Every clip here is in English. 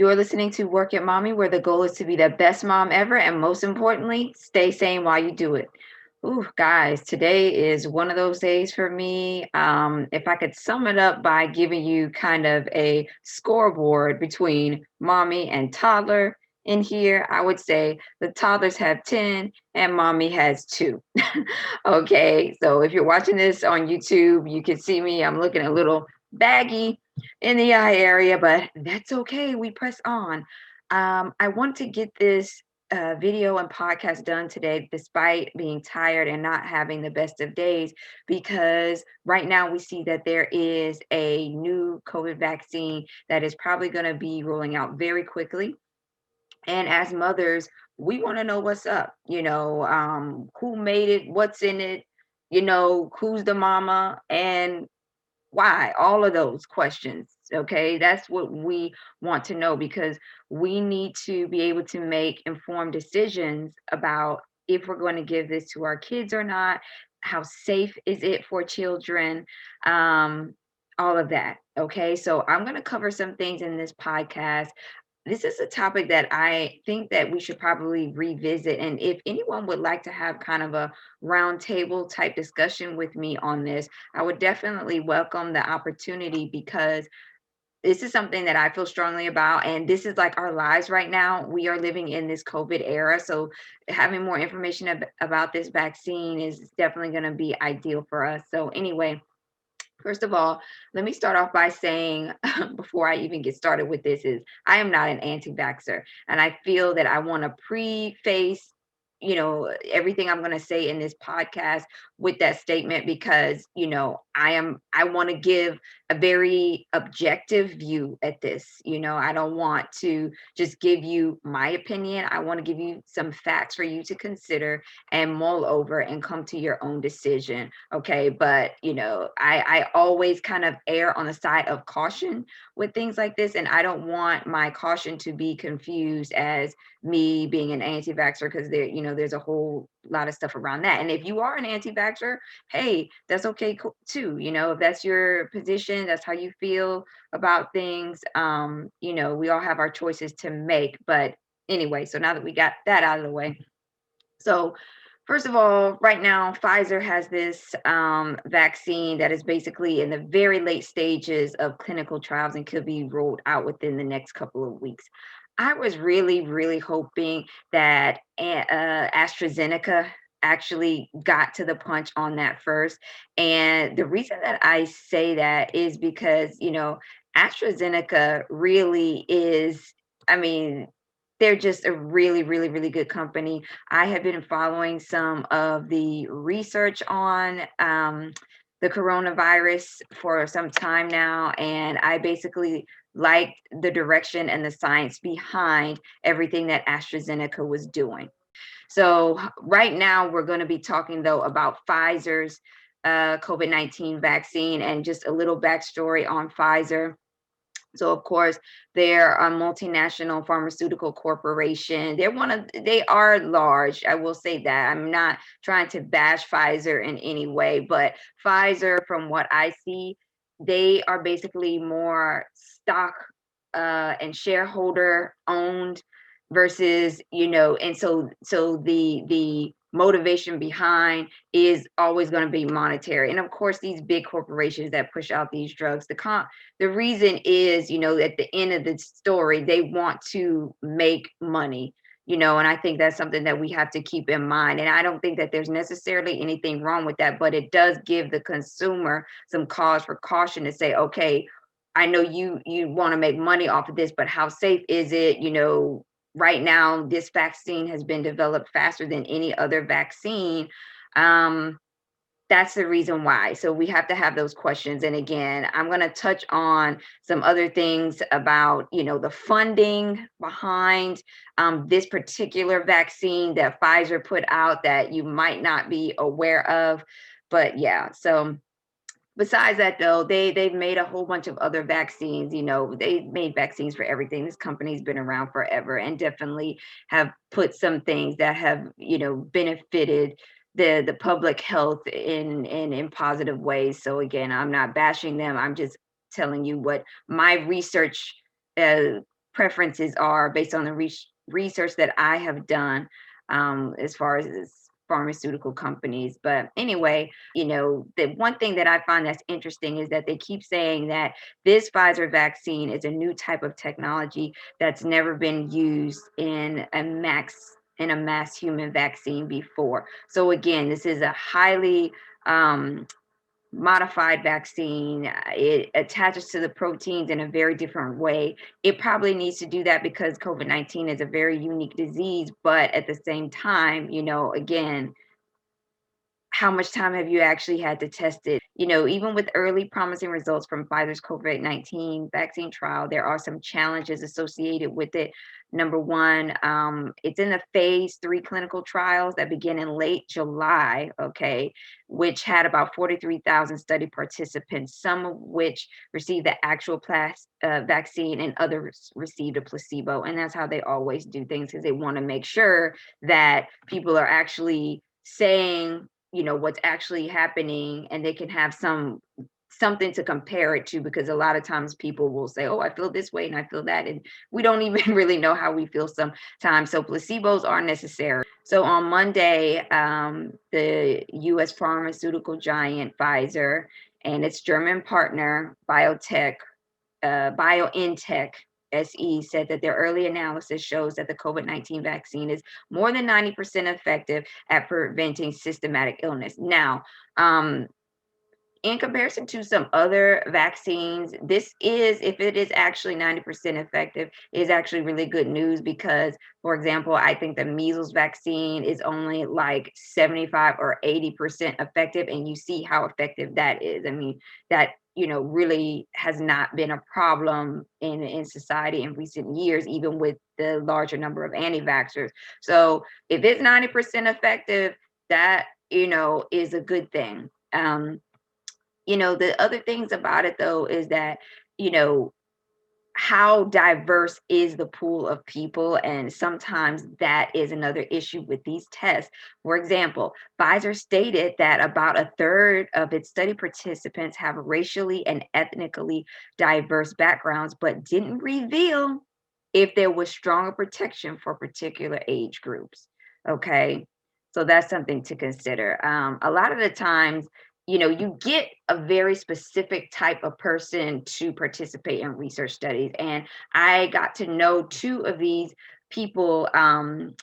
You're listening to Work It Mommy, where the goal is to be the best mom ever, and most importantly, stay sane while you do it. Ooh, guys, today is one of those days for me. Um, if I could sum it up by giving you kind of a scoreboard between mommy and toddler in here, I would say the toddlers have 10 and mommy has two. okay, so if you're watching this on YouTube, you can see me. I'm looking a little baggy in the eye area, but that's okay. We press on. Um, I want to get this uh, video and podcast done today, despite being tired and not having the best of days, because right now we see that there is a new COVID vaccine that is probably going to be rolling out very quickly. And as mothers, we want to know what's up, you know, um, who made it, what's in it, you know, who's the mama, and why? All of those questions. Okay. That's what we want to know because we need to be able to make informed decisions about if we're going to give this to our kids or not. How safe is it for children? Um, all of that. Okay. So I'm going to cover some things in this podcast this is a topic that I think that we should probably revisit. And if anyone would like to have kind of a roundtable type discussion with me on this, I would definitely welcome the opportunity because this is something that I feel strongly about. And this is like our lives right now. We are living in this COVID era. So having more information ab- about this vaccine is definitely going to be ideal for us. So, anyway, First of all, let me start off by saying, before I even get started with this, is I am not an anti vaxxer. And I feel that I want to preface you know everything i'm going to say in this podcast with that statement because you know i am i want to give a very objective view at this you know i don't want to just give you my opinion i want to give you some facts for you to consider and mull over and come to your own decision okay? But you know i i always kind of err on the side of caution with things like this and i don't want my caution to be confused as me being an anti-vaxxer because there you know there's a whole lot of stuff around that and if you are an anti-vaxxer hey that's okay too you know if that's your position that's how you feel about things um you know we all have our choices to make but anyway so now that we got that out of the way so First of all, right now, Pfizer has this um, vaccine that is basically in the very late stages of clinical trials and could be rolled out within the next couple of weeks. I was really, really hoping that uh, AstraZeneca actually got to the punch on that first. And the reason that I say that is because, you know, AstraZeneca really is, I mean, they're just a really, really, really good company. I have been following some of the research on um, the coronavirus for some time now, and I basically like the direction and the science behind everything that AstraZeneca was doing. So, right now, we're going to be talking though about Pfizer's uh, COVID 19 vaccine and just a little backstory on Pfizer. So, of course, they're a multinational pharmaceutical corporation. They're one of, they are large. I will say that. I'm not trying to bash Pfizer in any way, but Pfizer, from what I see, they are basically more stock uh, and shareholder owned versus you know and so so the the motivation behind is always going to be monetary. And of course these big corporations that push out these drugs the con the reason is you know at the end of the story they want to make money you know and i think that's something that we have to keep in mind and i don't think that there's necessarily anything wrong with that but it does give the consumer some cause for caution to say okay I know you you want to make money off of this, but how safe is it? You know, right now this vaccine has been developed faster than any other vaccine. Um, that's the reason why. So we have to have those questions. And again, I'm going to touch on some other things about, you know, the funding behind um, this particular vaccine that Pfizer put out that you might not be aware of. But yeah, so besides that though they they've made a whole bunch of other vaccines you know they made vaccines for everything this company's been around forever and definitely have put some things that have you know benefited the the public health in in in positive ways so again i'm not bashing them i'm just telling you what my research uh, preferences are based on the re- research that I have done um, as far as pharmaceutical companies. But anyway, you know, the one thing that I find that's interesting is that they keep saying that this Pfizer vaccine is a new type of technology that's never been used in a max in a mass human vaccine before. So again, this is a highly um, modified vaccine. It attaches to the proteins in a very different way. It probably needs to do that because COVID 19 is a very unique disease. But at the same time, you know, again, how much time have you actually had to test it? You know, even with early promising results from Pfizer's COVID 19 vaccine trial, there are some challenges associated with it. Number one, um, it's in the phase three clinical trials that begin in late July, okay, which had about 43,000 study participants, some of which received the actual plas- uh, vaccine and others received a placebo. And that's how they always do things because they want to make sure that people are actually saying you know what's actually happening and they can have some something to compare it to because a lot of times people will say oh i feel this way and i feel that and we don't even really know how we feel sometimes so placebos are necessary. So on monday um, the us pharmaceutical giant pfizer and its german partner biotech uh, biontech SE said that their early analysis shows that the COVID 19 vaccine is more than 90% effective at preventing systematic illness. Now, um, in comparison to some other vaccines, this is, if it is actually 90% effective, is actually really good news because, for example, I think the measles vaccine is only like 75 or 80% effective, and you see how effective that is. I mean, that you know really has not been a problem in in society in recent years even with the larger number of anti-vaxxers. So if it's 90% effective that you know is a good thing. Um you know the other things about it though is that you know how diverse is the pool of people and sometimes that is another issue with these tests. For example pfizer stated that about a third of its study participants have racially and ethnically diverse backgrounds but didn't reveal if there was stronger protection for particular age groups okay? So that's something to consider. Um, a lot of the times you know you get a very specific type of person to participate in research studies and i got to know two of these people um,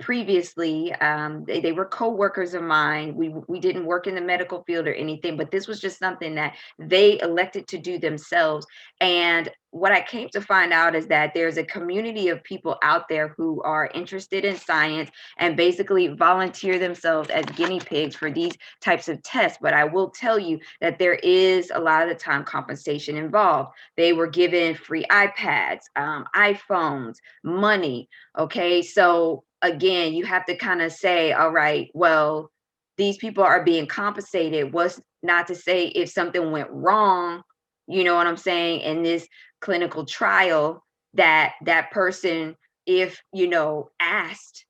previously um, they, they were co-workers of mine. We we didn't work in the medical field or anything but this was just something that they elected to do themselves. And what i came to find out is that there's a community of people out there who are interested in science and basically volunteer themselves as guinea pigs for these types of tests. But i will tell you that there is a lot of the time compensation involved. They were given free ipads um, iphones money okay? So again, you have to kind of say, all right, well, these people are being compensated. What's not to say if something went wrong, you know what I'm saying, in this clinical trial, that that person, if you know, asked,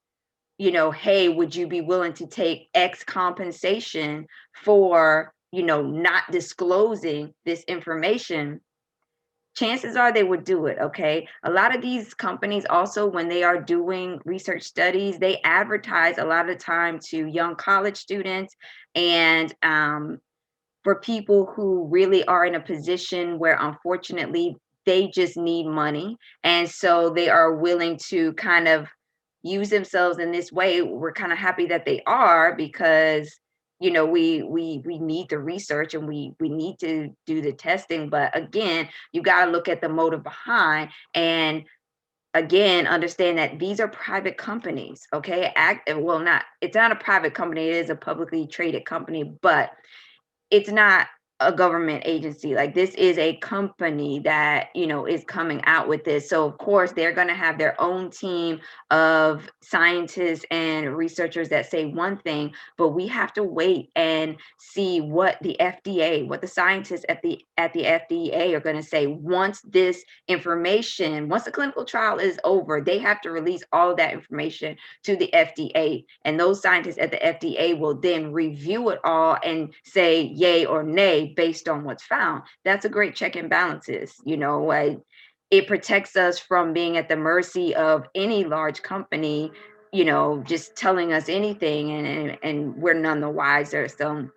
you know, hey, would you be willing to take X compensation for, you know, not disclosing this information? Chances are they would do it okay? A lot of these companies also when they are doing research studies they advertise a lot of time to young college students and um, for people who really are in a position where unfortunately they just need money. And so they are willing to kind of use themselves in this way. We're kind of happy that they are because you know we we we need the research and we we need to do the testing but again you got to look at the motive behind and again understand that these are private companies okay? Act eh, well not it's not a private company it is a publicly traded company but it's not a government agency like this is a company that you know is coming out with this. So of course they're going to have their own team of scientists and researchers that say one thing but we have to wait and see what the FDA what the scientists at the at the FDA are going to say. Once this information once the clinical trial is over they have to release all of that information to the FDA and those scientists at the FDA will then review it all and say yay or nay based on what's found. That's a great check and balances. You know, I, it protects us from being at the mercy of any large company, you know, just telling us anything and and, and we're none the wiser. So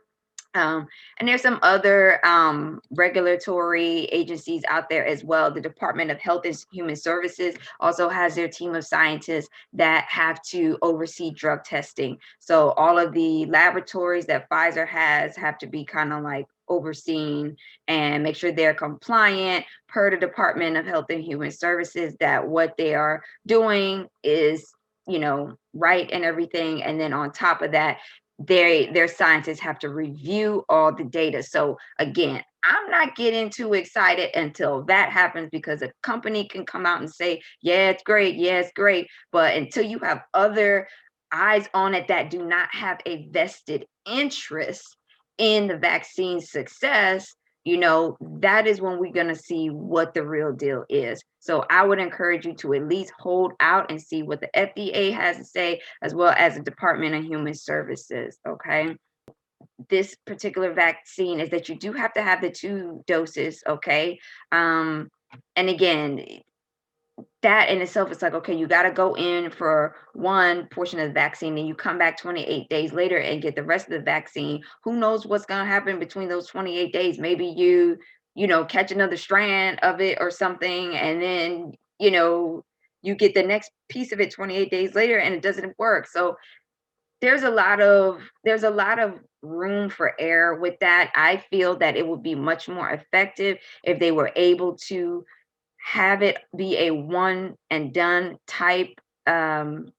um, and there's some other um, regulatory agencies out there as well. The Department of Health and Human Services also has their team of scientists that have to oversee drug testing. So all of the laboratories that Pfizer has have to be kind of like overseen and make sure they're compliant per the Department of Health and Human Services that what they are doing is you know right and everything. And then on top of that they their scientists have to review all the data. So again i'm not getting too excited until that happens because a company can come out and say yeah it's great yeah it's great. But until you have other eyes on it that do not have a vested interest in the vaccine success you know, that is when we're going to see what the real deal is. So I would encourage you to at least hold out and see what the FDA has to say, as well as the Department of Human Services. Okay. This particular vaccine is that you do have to have the two doses. Okay. Um, and again, that in itself is like okay you got to go in for one portion of the vaccine and you come back 28 days later and get the rest of the vaccine. Who knows what's going to happen between those 28 days? Maybe you you know catch another strand of it or something and then you know you get the next piece of it 28 days later and it doesn't work. So there's a lot of there's a lot of room for error with that. I feel that it would be much more effective if they were able to have it be a one and done type um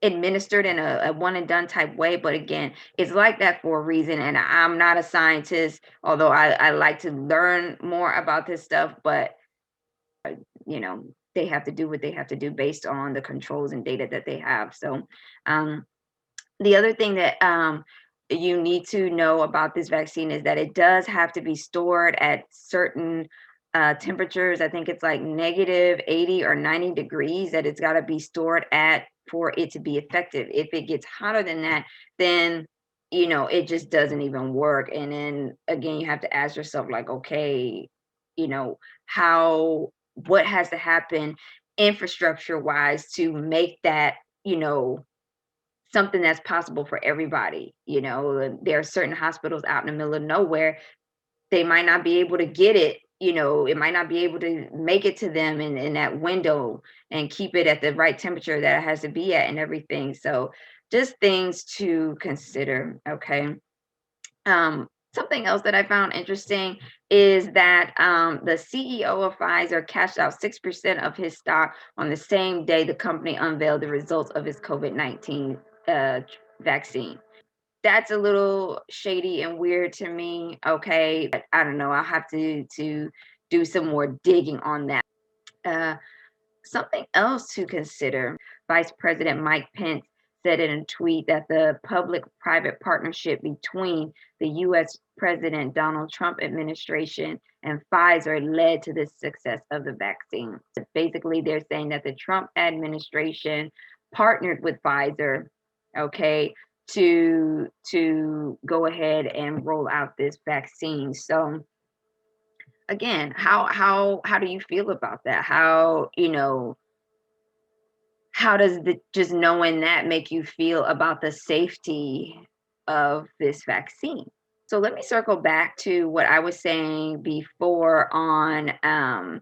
administered in a, a, one and done type way but again it's like that for a reason and i'm not a scientist although i, I like to learn more about this stuff but uh, you know they have to do what they have to do based on the controls and data that they have so um the other thing that um you need to know about this vaccine is that it does have to be stored at certain uh, temperatures. I think it's like negative 80 or 90 degrees that it's got to be stored at for it to be effective. If it gets hotter than that, then you know it just doesn't even work. And then again, you have to ask yourself, like, okay, you know, how what has to happen infrastructure wise to make that, you know, something that's possible for everybody. You know, there are certain hospitals out in the middle of nowhere. They might not be able to get it you know, it might not be able to make it to them in, in that window and keep it at the right temperature that it has to be at and everything. So just things to consider. Okay. Um, something else that I found interesting is that um, the CEO of Pfizer cashed out 6% of his stock on the same day the company unveiled the results of its COVID 19 uh, vaccine that's a little shady and weird to me. Okay, but I don't know. I'll have to to do some more digging on that. Uh, something else to consider. Vice President Mike Pence said in a tweet that the public-private partnership between the U.S. President Donald Trump administration and Pfizer led to the success of the vaccine. Basically, they're saying that the Trump administration partnered with Pfizer, okay, to to go ahead and roll out this vaccine. So again, how how how do you feel about that? How, you know, how does the just knowing that make you feel about the safety of this vaccine? So let me circle back to what I was saying before on um,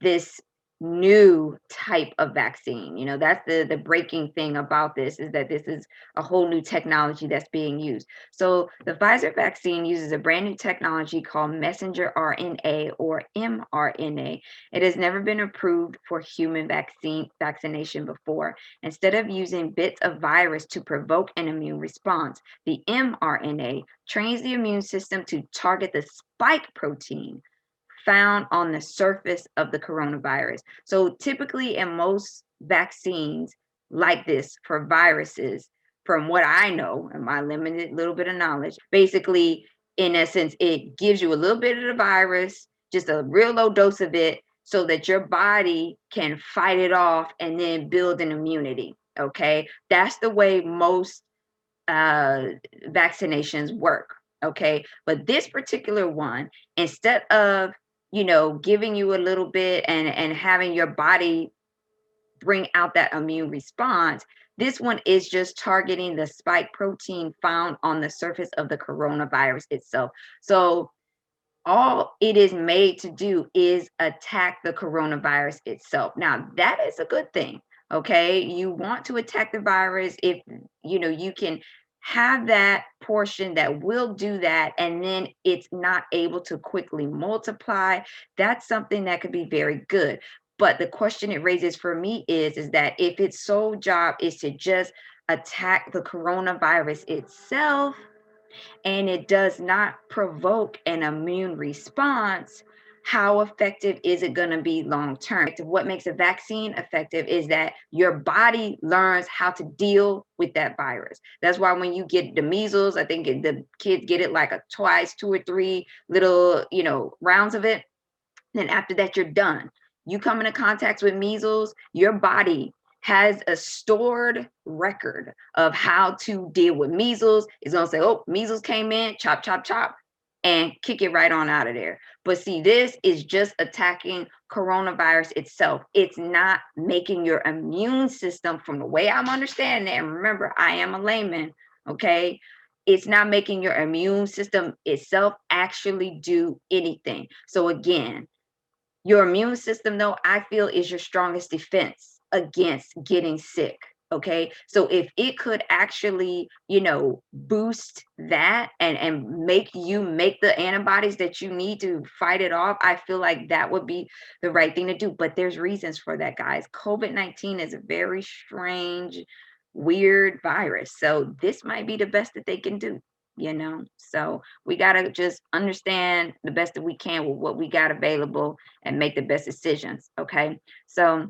this new type of vaccine you know that's the the breaking thing about this is that this is a whole new technology that's being used. So the pfizer vaccine uses a brand new technology called messenger rna or mrna. It has never been approved for human vaccine vaccination before. Instead of using bits of virus to provoke an immune response the mrna trains the immune system to target the spike protein found on the surface of the coronavirus. So typically in most vaccines like this for viruses, from what I know and my limited little bit of knowledge, basically in essence, it gives you a little bit of the virus, just a real low dose of it, so that your body can fight it off and then build an immunity. Okay. That's the way most uh, vaccinations work. Okay. But this particular one, instead of you know, giving you a little bit and and having your body bring out that immune response. This one is just targeting the spike protein found on the surface of the coronavirus itself. So all it is made to do is attack the coronavirus itself. Now, that is a good thing. Okay. You want to attack the virus if you know you can have that portion that will do that and then it's not able to quickly multiply that's something that could be very good. But the question it raises for me is is that if its sole job is to just attack the coronavirus itself and it does not provoke an immune response, how effective is it going to be long term? What makes a vaccine effective is that your body learns how to deal with that virus. That's why when you get the measles, I think the kids get it like a twice, two or three little, you know, rounds of it. Then after that, you're done. You come into contact with measles, your body has a stored record of how to deal with measles. It's gonna say, oh, measles came in, chop, chop, chop, and kick it right on out of there. But see, this is just attacking coronavirus itself. It's not making your immune system, from the way I'm understanding it, and remember, I am a layman, okay? It's not making your immune system itself actually do anything. So again, your immune system, though, I feel is your strongest defense against getting sick okay? So if it could actually you know boost that and and make you make the antibodies that you need to fight it off i feel like that would be the right thing to do but there's reasons for that guys. Covid-19 is a very strange weird virus so this might be the best that they can do you know? So we got to just understand the best that we can with what we got available and make the best decisions okay? So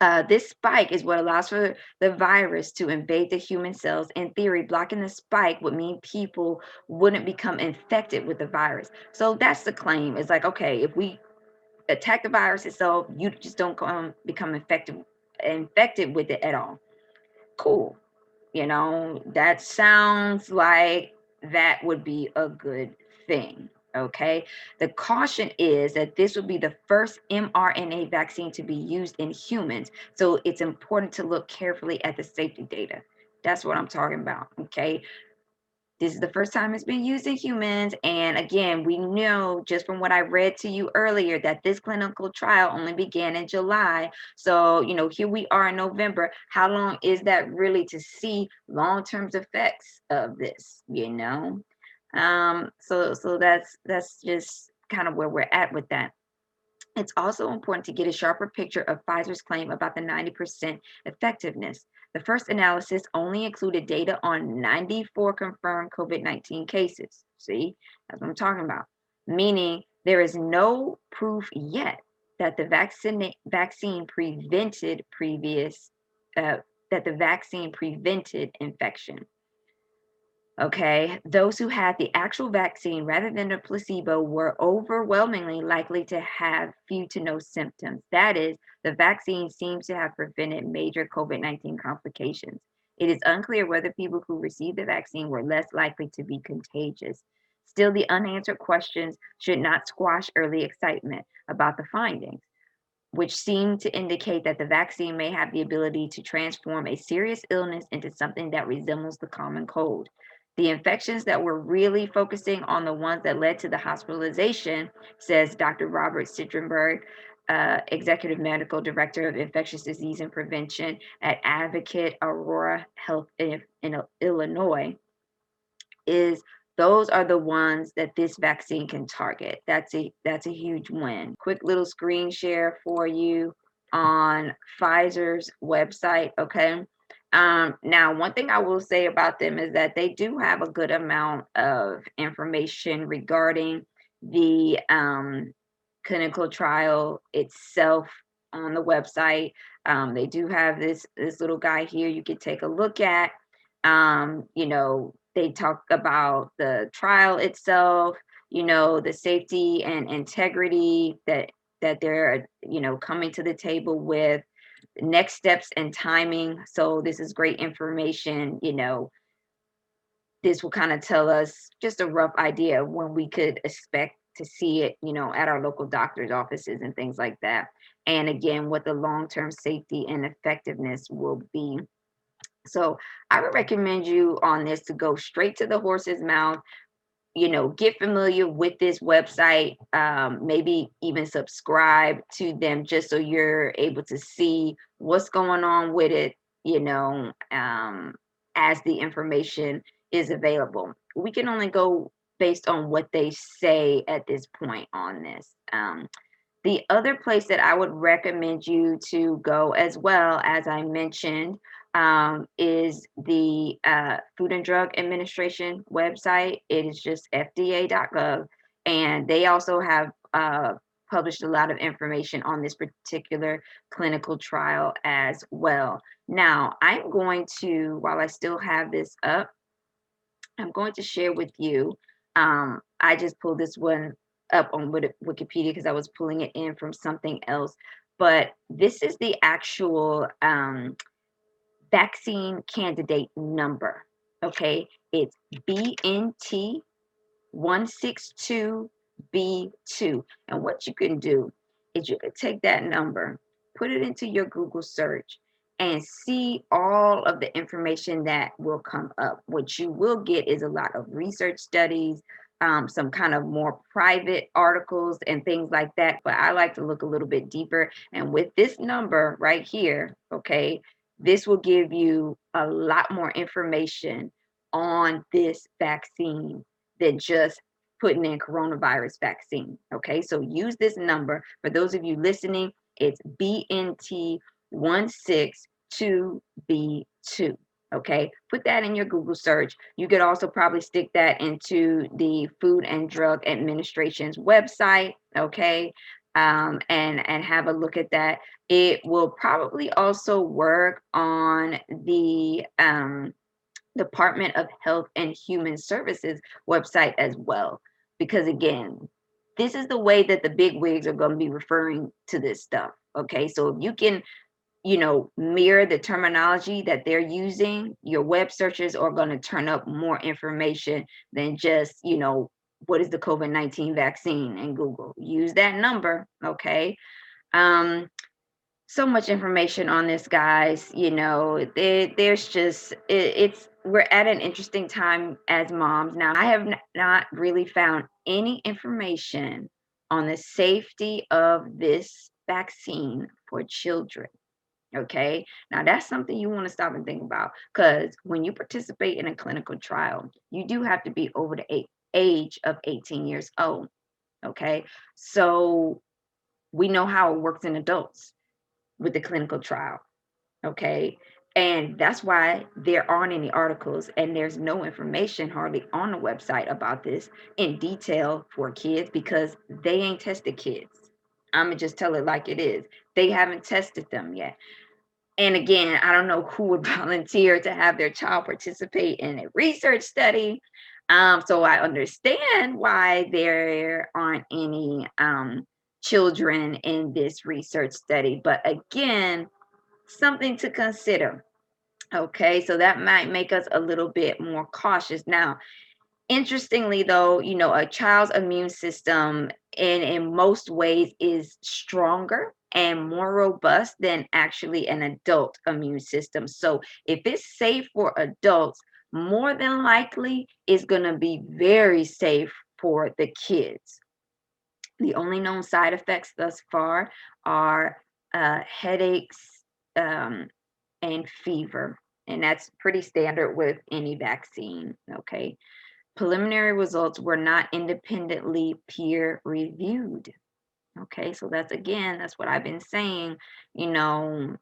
uh, this spike is what allows for the virus to invade the human cells. In theory, blocking the spike would mean people wouldn't become infected with the virus. So that's the claim. It's like, okay, if we attack the virus itself, you just don't come, become infected infected with it at all. Cool. You know, that sounds like that would be a good thing. Okay. The caution is that this will be the first mRNA vaccine to be used in humans. So it's important to look carefully at the safety data. That's what I'm talking about. Okay. This is the first time it's been used in humans. And again, we know just from what I read to you earlier that this clinical trial only began in July. So, you know, here we are in November. How long is that really to see long term effects of this? You know? Um, so so that's that's just kind of where we're at with that. It's also important to get a sharper picture of Pfizer's claim about the 90% effectiveness. The first analysis only included data on 94 confirmed COVID 19 cases. See, that's what I'm talking about. Meaning there is no proof yet that the vaccine, vaccine prevented previous, uh, that the vaccine prevented infection. Okay, those who had the actual vaccine rather than a placebo were overwhelmingly likely to have few to no symptoms. That is, the vaccine seems to have prevented major COVID 19 complications. It is unclear whether people who received the vaccine were less likely to be contagious. Still, the unanswered questions should not squash early excitement about the findings, which seem to indicate that the vaccine may have the ability to transform a serious illness into something that resembles the common cold. The infections that were really focusing on the ones that led to the hospitalization, says Dr. Robert Citronberg, uh, Executive Medical Director of Infectious Disease and Prevention at Advocate Aurora Health in, in Illinois, is those are the ones that this vaccine can target. That's a that's a huge win. Quick little screen share for you on Pfizer's website. Okay. Um, now, one thing I will say about them is that they do have a good amount of information regarding the um, clinical trial itself on the website. Um, they do have this this little guy here you can take a look at. Um, you know, they talk about the trial itself. You know, the safety and integrity that that they're you know coming to the table with next steps and timing. So this is great information, you know, this will kind of tell us just a rough idea of when we could expect to see it, you know, at our local doctor's offices and things like that. And again, what the long-term safety and effectiveness will be. So I would recommend you on this to go straight to the horse's mouth, you know, get familiar with this website, um, maybe even subscribe to them just so you're able to see what's going on with it, you know, um, as the information is available. We can only go based on what they say at this point on this. Um, the other place that I would recommend you to go as well, as I mentioned, um, is the uh, Food and Drug Administration website. It is just fda.gov. And they also have uh, published a lot of information on this particular clinical trial as well. Now, I'm going to, while I still have this up, I'm going to share with you. Um, I just pulled this one up on Wikipedia because I was pulling it in from something else. But this is the actual um, vaccine candidate number. Okay, it's BNT 162B2. And what you can do is you can take that number, put it into your Google search, and see all of the information that will come up. What you will get is a lot of research studies, um, some kind of more private articles and things like that. But I like to look a little bit deeper. And with this number right here, okay, this will give you a lot more information on this vaccine than just putting in coronavirus vaccine. Okay, so use this number. For those of you listening, it's BNT 162B2. Okay, put that in your Google search. You could also probably stick that into the Food and Drug Administration's website. Okay, um, and and have a look at that. It will probably also work on the um, Department of Health and Human Services website as well, because again, this is the way that the big wigs are going to be referring to this stuff. Okay, so if you can you know, mirror the terminology that they're using, your web searches are going to turn up more information than just, you know, what is the COVID 19 vaccine in Google. Use that number, okay? Um, so much information on this, guys. You know, there, there's just, it, it's, we're at an interesting time as moms. Now, I have not really found any information on the safety of this vaccine for children. Okay. Now that's something you want to stop and think about because when you participate in a clinical trial, you do have to be over the eight, age of 18 years old. Okay. So we know how it works in adults with the clinical trial. Okay. And that's why there aren't any articles and there's no information hardly on the website about this in detail for kids because they ain't tested kids. I'm gonna just tell it like it is. They haven't tested them yet. And again, I don't know who would volunteer to have their child participate in a research study. Um, so I understand why there aren't any um, children in this research study. But again, something to consider. Okay, so that might make us a little bit more cautious. Now, interestingly though you know a child's immune system in in most ways is stronger and more robust than actually an adult immune system so if it's safe for adults more than likely it's going to be very safe for the kids the only known side effects thus far are uh, headaches um, and fever and that's pretty standard with any vaccine okay preliminary results were not independently peer reviewed. Okay, so that's again, that's what I've been saying. You know,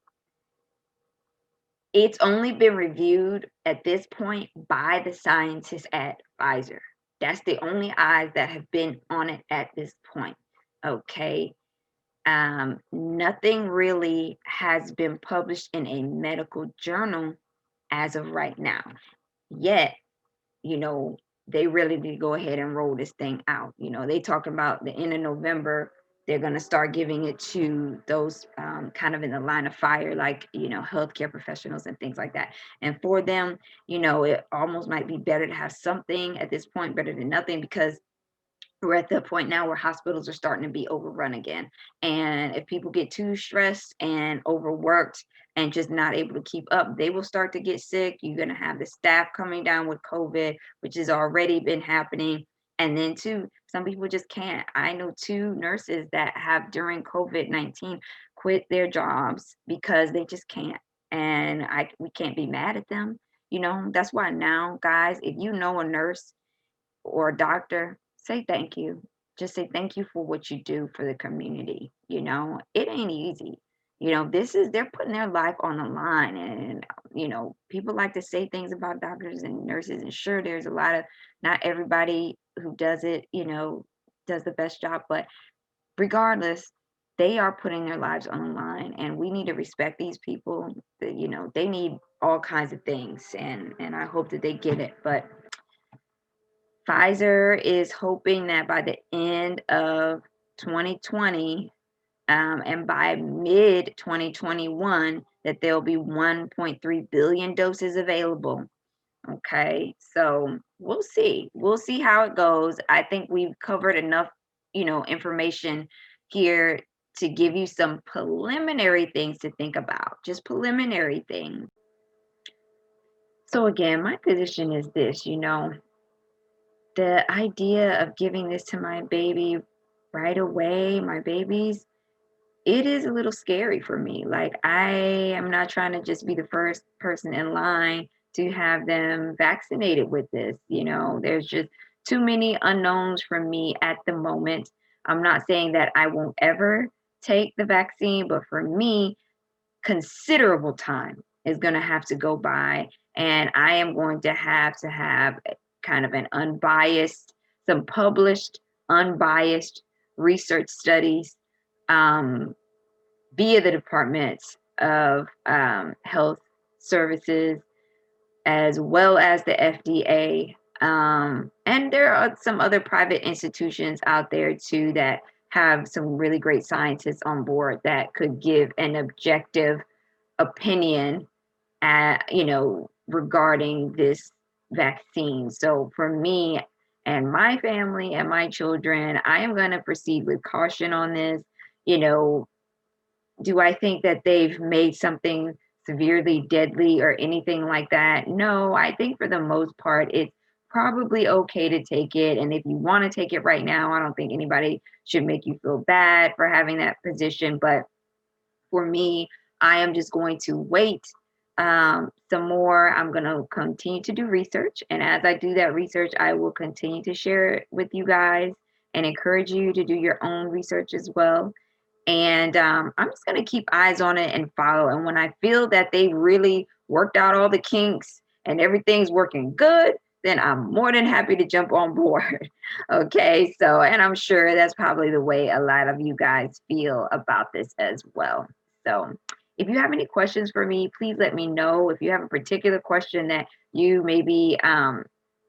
it's only been reviewed at this point by the scientists at Pfizer. That's the only eyes that have been on it at this point. Okay. Um, nothing really has been published in a medical journal as of right now. Yet, you know, they really need to go ahead and roll this thing out. You know, they talking about the end of November, they're going to start giving it to those um, kind of in the line of fire, like, you know, healthcare professionals and things like that. And for them, you know, it almost might be better to have something at this point, better than nothing, because we're at the point now where hospitals are starting to be overrun again. And if people get too stressed and overworked and just not able to keep up, they will start to get sick. You're going to have the staff coming down with COVID, which has already been happening. And then, too, some people just can't. I know two nurses that have during COVID 19 quit their jobs because they just can't. And I we can't be mad at them. You know, that's why now, guys, if you know a nurse or a doctor say thank you. Just say thank you for what you do for the community. You know, it ain't easy. You know, this is they're putting their life on the line. And, you know, people like to say things about doctors and nurses. And sure, there's a lot of not everybody who does it, you know, does the best job. But regardless, they are putting their lives on the line and we need to respect these people you know they need all kinds of things and and i hope that they get it but Pfizer is hoping that by the end of 2020 um, and by mid 2021 that there'll be 1.3 billion doses available. Okay, so we'll see. We'll see how it goes. I think we've covered enough, you know, information here to give you some preliminary things to think about, just preliminary things. So again, my position is this, you know, the idea of giving this to my baby right away, my babies, it is a little scary for me. Like, I am not trying to just be the first person in line to have them vaccinated with this. You know, there's just too many unknowns for me at the moment. I'm not saying that I won't ever take the vaccine, but for me, considerable time is going to have to go by and I am going to have to have kind of an unbiased, some published, unbiased research studies um, via the departments of um, health services as well as the FDA. Um, and there are some other private institutions out there too that have some really great scientists on board that could give an objective opinion at, you know, regarding this vaccine. So for me and my family and my children, I am going to proceed with caution on this. You know, do I think that they've made something severely deadly or anything like that? No, I think for the most part, it's probably okay to take it. And if you want to take it right now, I don't think anybody should make you feel bad for having that position. But for me, I am just going to wait um, some more. I'm going to continue to do research. And as I do that research, I will continue to share it with you guys and encourage you to do your own research as well. And um, I'm just going to keep eyes on it and follow. And when I feel that they really worked out all the kinks and everything's working good, then I'm more than happy to jump on board. okay. So, and I'm sure that's probably the way a lot of you guys feel about this as well. So, if you have any questions for me, please let me know. If you have a particular question that you maybe um,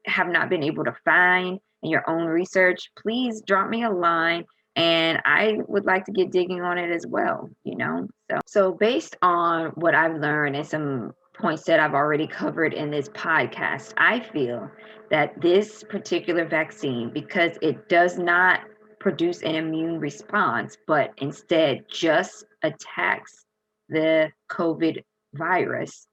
have not been able to find in your own research, please drop me a line and I would like to get digging on it as well, you know. So so based on what I've learned and some points that I've already covered in this podcast, I feel that this particular vaccine because it does not produce an immune response but instead just attacks the COVID virus,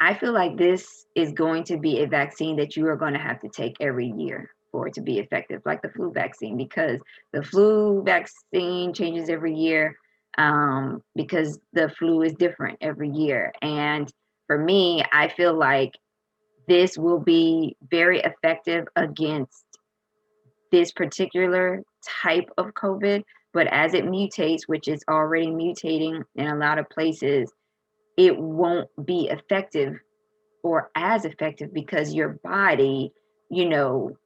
I feel like this is going to be a vaccine that you are going to have to take every year for it to be effective, like the flu vaccine, because the flu vaccine changes every year um, because the flu is different every year. And for me, I feel like this will be very effective against this particular type of COVID but as it mutates, which is already mutating in a lot of places, it won't be effective or as effective because your body, you know,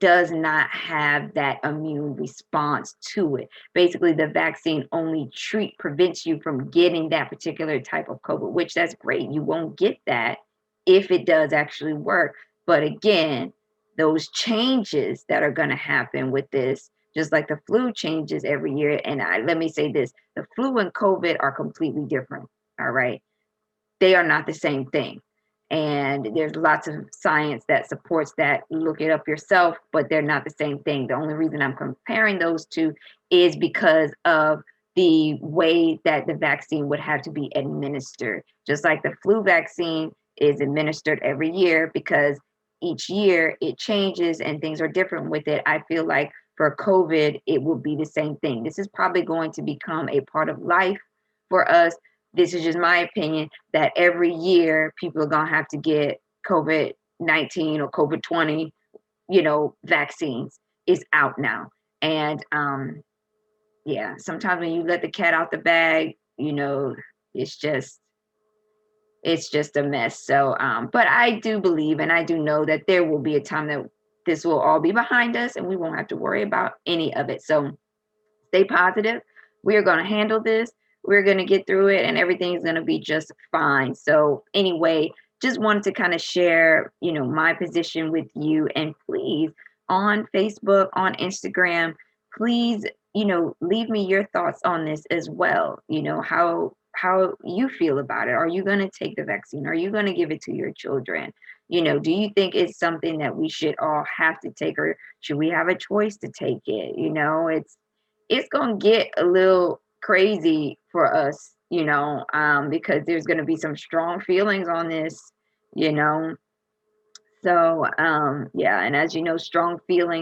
does not have that immune response to it. Basically, the vaccine only treat prevents you from getting that particular type of COVID, which that's great. You won't get that if it does actually work. But again, those changes that are going to happen with this just like the flu changes every year. And I, let me say this the flu and COVID are completely different. All right. They are not the same thing. And there's lots of science that supports that. Look it up yourself, but they're not the same thing. The only reason I'm comparing those two is because of the way that the vaccine would have to be administered. Just like the flu vaccine is administered every year because each year it changes and things are different with it. I feel like for COVID, it will be the same thing. This is probably going to become a part of life for us. This is just my opinion that every year people are going to have to get COVID 19 or COVID 20, you know, vaccines is out now. And um, yeah, sometimes when you let the cat out the bag, you know, it's just it's just a mess. So um, but I do believe and I do know that there will be a time that this will all be behind us and we won't have to worry about any of it. So stay positive. We are going to handle this. We're going to get through it and everything's going to be just fine. So anyway, just wanted to kind of share, you know, my position with you and please on Facebook, on Instagram, please, you know, leave me your thoughts on this as well. You know, how how you feel about it. Are you going to take the vaccine? Are you going to give it to your children? You know, do you think it's something that we should all have to take or should we have a choice to take it? You know, it's it's going to get a little crazy for us, you know, um because there's going to be some strong feelings on this, you know. So, um yeah, and as you know, strong feelings